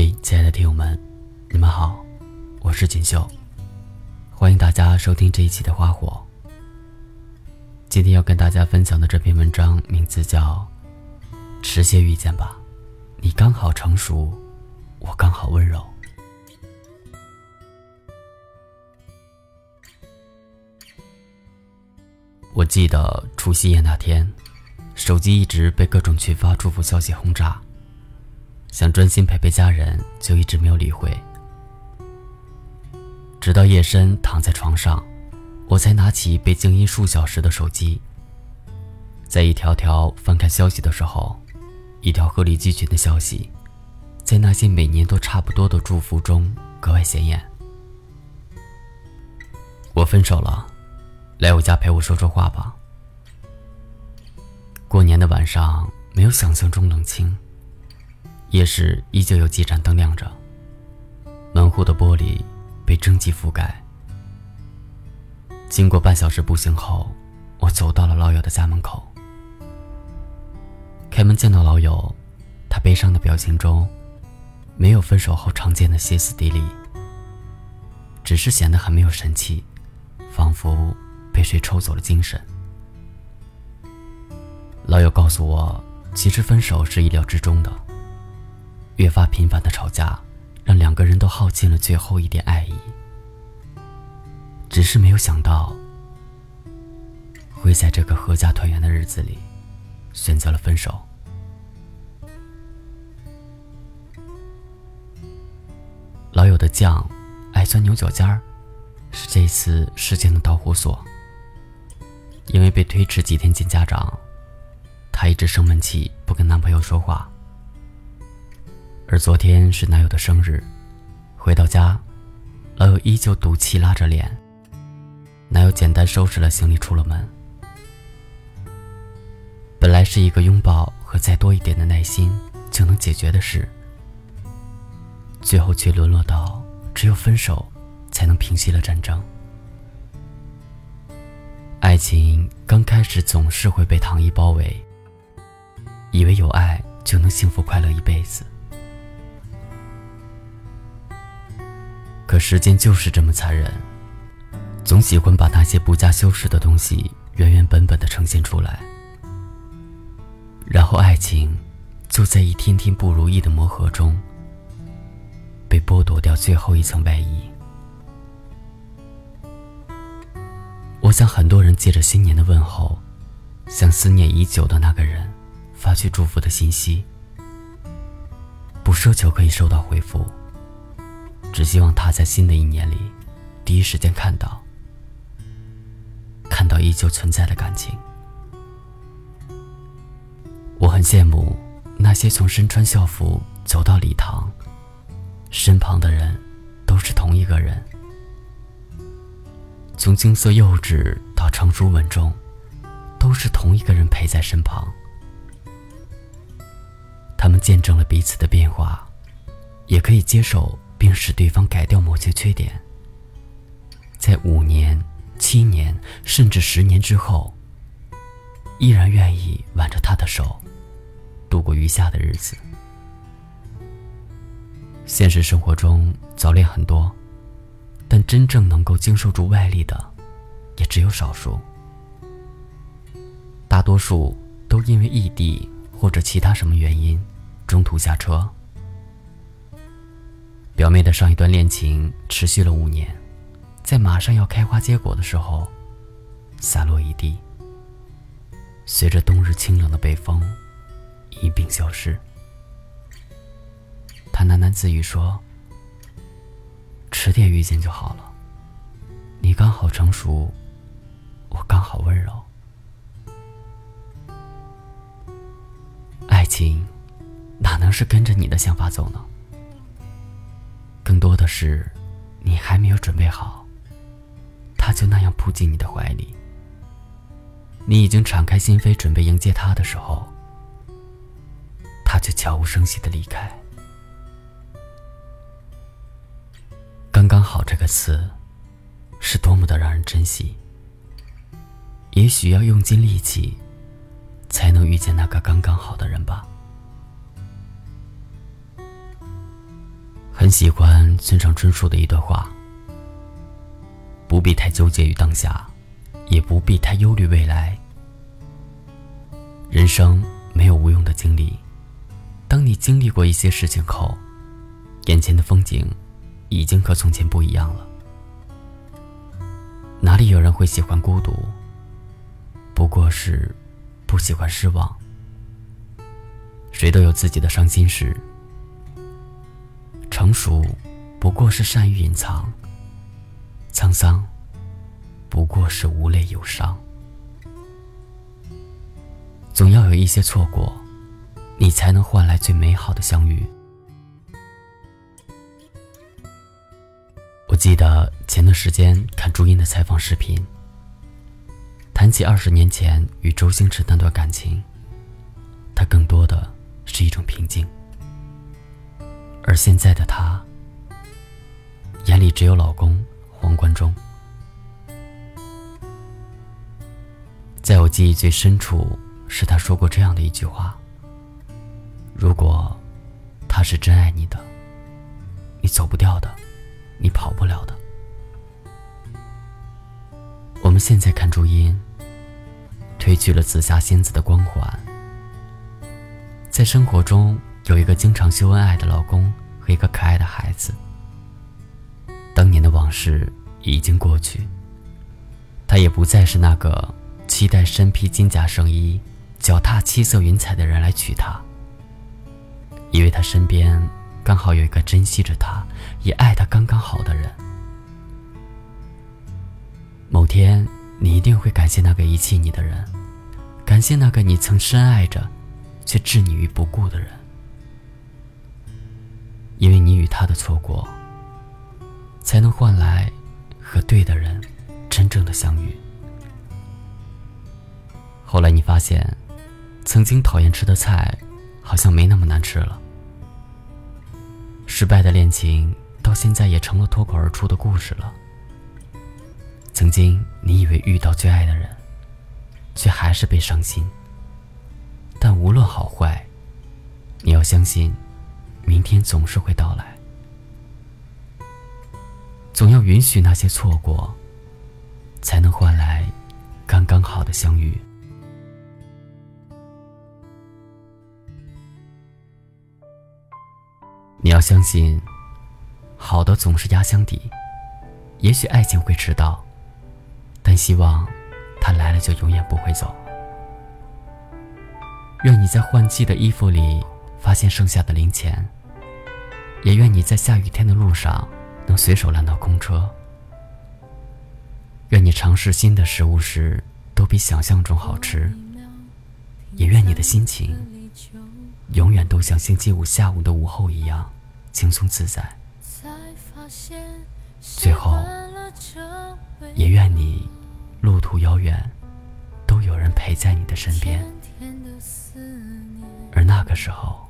嘿，亲爱的听友们，你们好，我是锦绣，欢迎大家收听这一期的《花火》。今天要跟大家分享的这篇文章名字叫《迟些遇见吧》，你刚好成熟，我刚好温柔。我记得除夕夜那天，手机一直被各种群发祝福消息轰炸。想专心陪陪家人，就一直没有理会。直到夜深，躺在床上，我才拿起被静音数小时的手机，在一条条翻看消息的时候，一条鹤立鸡群的消息，在那些每年都差不多的祝福中格外显眼。我分手了，来我家陪我说说话吧。过年的晚上没有想象中冷清。夜市依旧有几盏灯亮着，门户的玻璃被蒸汽覆盖。经过半小时步行后，我走到了老友的家门口。开门见到老友，他悲伤的表情中，没有分手后常见的歇斯底里，只是显得很没有神气，仿佛被谁抽走了精神。老友告诉我，其实分手是意料之中的。越发频繁的吵架，让两个人都耗尽了最后一点爱意。只是没有想到，会在这个阖家团圆的日子里，选择了分手。老友的犟，爱钻牛角尖儿，是这次事件的导火索。因为被推迟几天见家长，她一直生闷气，不跟男朋友说话。而昨天是男友的生日，回到家，老友依旧赌气拉着脸。男友简单收拾了行李，出了门。本来是一个拥抱和再多一点的耐心就能解决的事，最后却沦落到只有分手才能平息了战争。爱情刚开始总是会被糖衣包围，以为有爱就能幸福快乐一辈子。可时间就是这么残忍，总喜欢把那些不加修饰的东西原原本本的呈现出来，然后爱情就在一天天不如意的磨合中，被剥夺掉最后一层外衣。我想很多人借着新年的问候，向思念已久的那个人发去祝福的信息，不奢求可以收到回复。只希望他在新的一年里，第一时间看到，看到依旧存在的感情。我很羡慕那些从身穿校服走到礼堂，身旁的人都是同一个人。从青涩幼稚到成熟稳重，都是同一个人陪在身旁。他们见证了彼此的变化，也可以接受。并使对方改掉某些缺点，在五年、七年甚至十年之后，依然愿意挽着他的手，度过余下的日子。现实生活中早恋很多，但真正能够经受住外力的，也只有少数。大多数都因为异地或者其他什么原因，中途下车。表妹的上一段恋情持续了五年，在马上要开花结果的时候，洒落一地。随着冬日清冷的北风，一并消失。他喃喃自语说：“迟点遇见就好了，你刚好成熟，我刚好温柔。爱情，哪能是跟着你的想法走呢？”更多的是，你还没有准备好，他就那样扑进你的怀里。你已经敞开心扉准备迎接他的时候，他却悄无声息的离开。刚刚好这个词，是多么的让人珍惜。也许要用尽力气，才能遇见那个刚刚好的人吧。很喜欢村上春树的一段话：不必太纠结于当下，也不必太忧虑未来。人生没有无用的经历，当你经历过一些事情后，眼前的风景已经和从前不一样了。哪里有人会喜欢孤独？不过是不喜欢失望。谁都有自己的伤心事。成熟，不过是善于隐藏；沧桑，不过是无泪有伤。总要有一些错过，你才能换来最美好的相遇。我记得前段时间看朱茵的采访视频，谈起二十年前与周星驰那段感情，他更多的是一种平静。而现在的她，眼里只有老公黄贯中。在我记忆最深处，是他说过这样的一句话：“如果他是真爱你的，你走不掉的，你跑不了的。”我们现在看朱茵，褪去了紫霞仙子的光环，在生活中。有一个经常秀恩爱的老公和一个可爱的孩子。当年的往事已经过去，他也不再是那个期待身披金甲圣衣、脚踏七色云彩的人来娶她，因为他身边刚好有一个珍惜着他、也爱他刚刚好的人。某天，你一定会感谢那个遗弃你的人，感谢那个你曾深爱着，却置你于不顾的人。因为你与他的错过，才能换来和对的人真正的相遇。后来你发现，曾经讨厌吃的菜，好像没那么难吃了。失败的恋情，到现在也成了脱口而出的故事了。曾经你以为遇到最爱的人，却还是被伤心。但无论好坏，你要相信。明天总是会到来，总要允许那些错过，才能换来刚刚好的相遇。你要相信，好的总是压箱底。也许爱情会迟到，但希望它来了就永远不会走。愿你在换季的衣服里发现剩下的零钱。也愿你在下雨天的路上能随手拦到公车。愿你尝试新的食物时都比想象中好吃。也愿你的心情永远都像星期五下午的午后一样轻松自在。最后，也愿你路途遥远都有人陪在你的身边。而那个时候。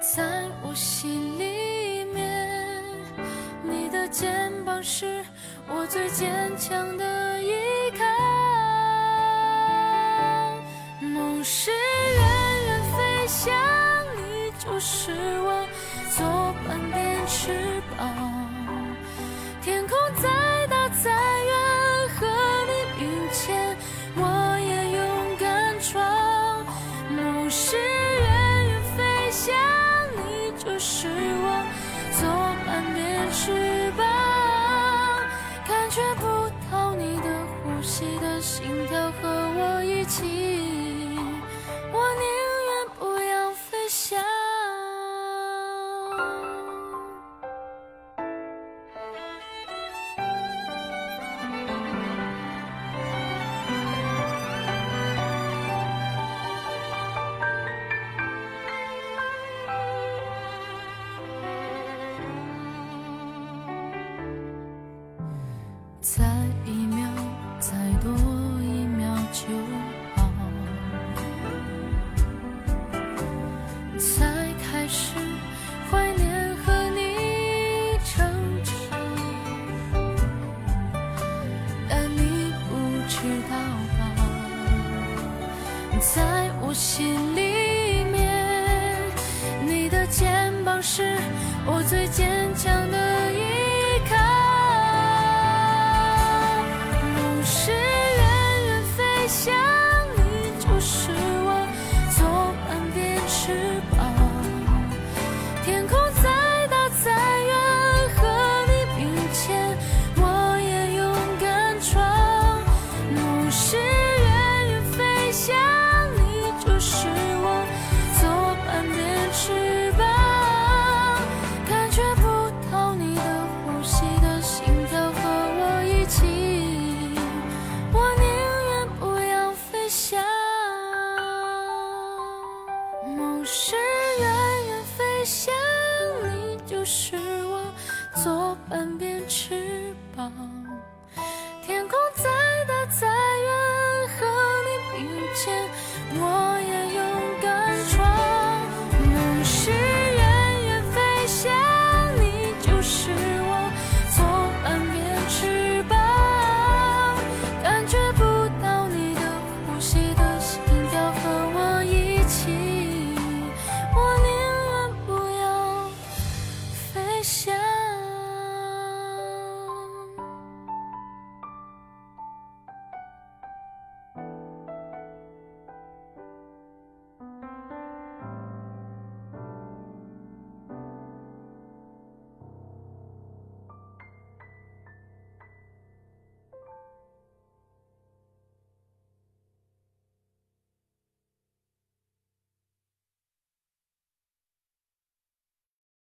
在我心里面，你的肩膀是我最坚强的依靠。梦是再一秒再多一秒就好才开始怀念和你成长但你不知道吧在我心里面你的肩膀是我最坚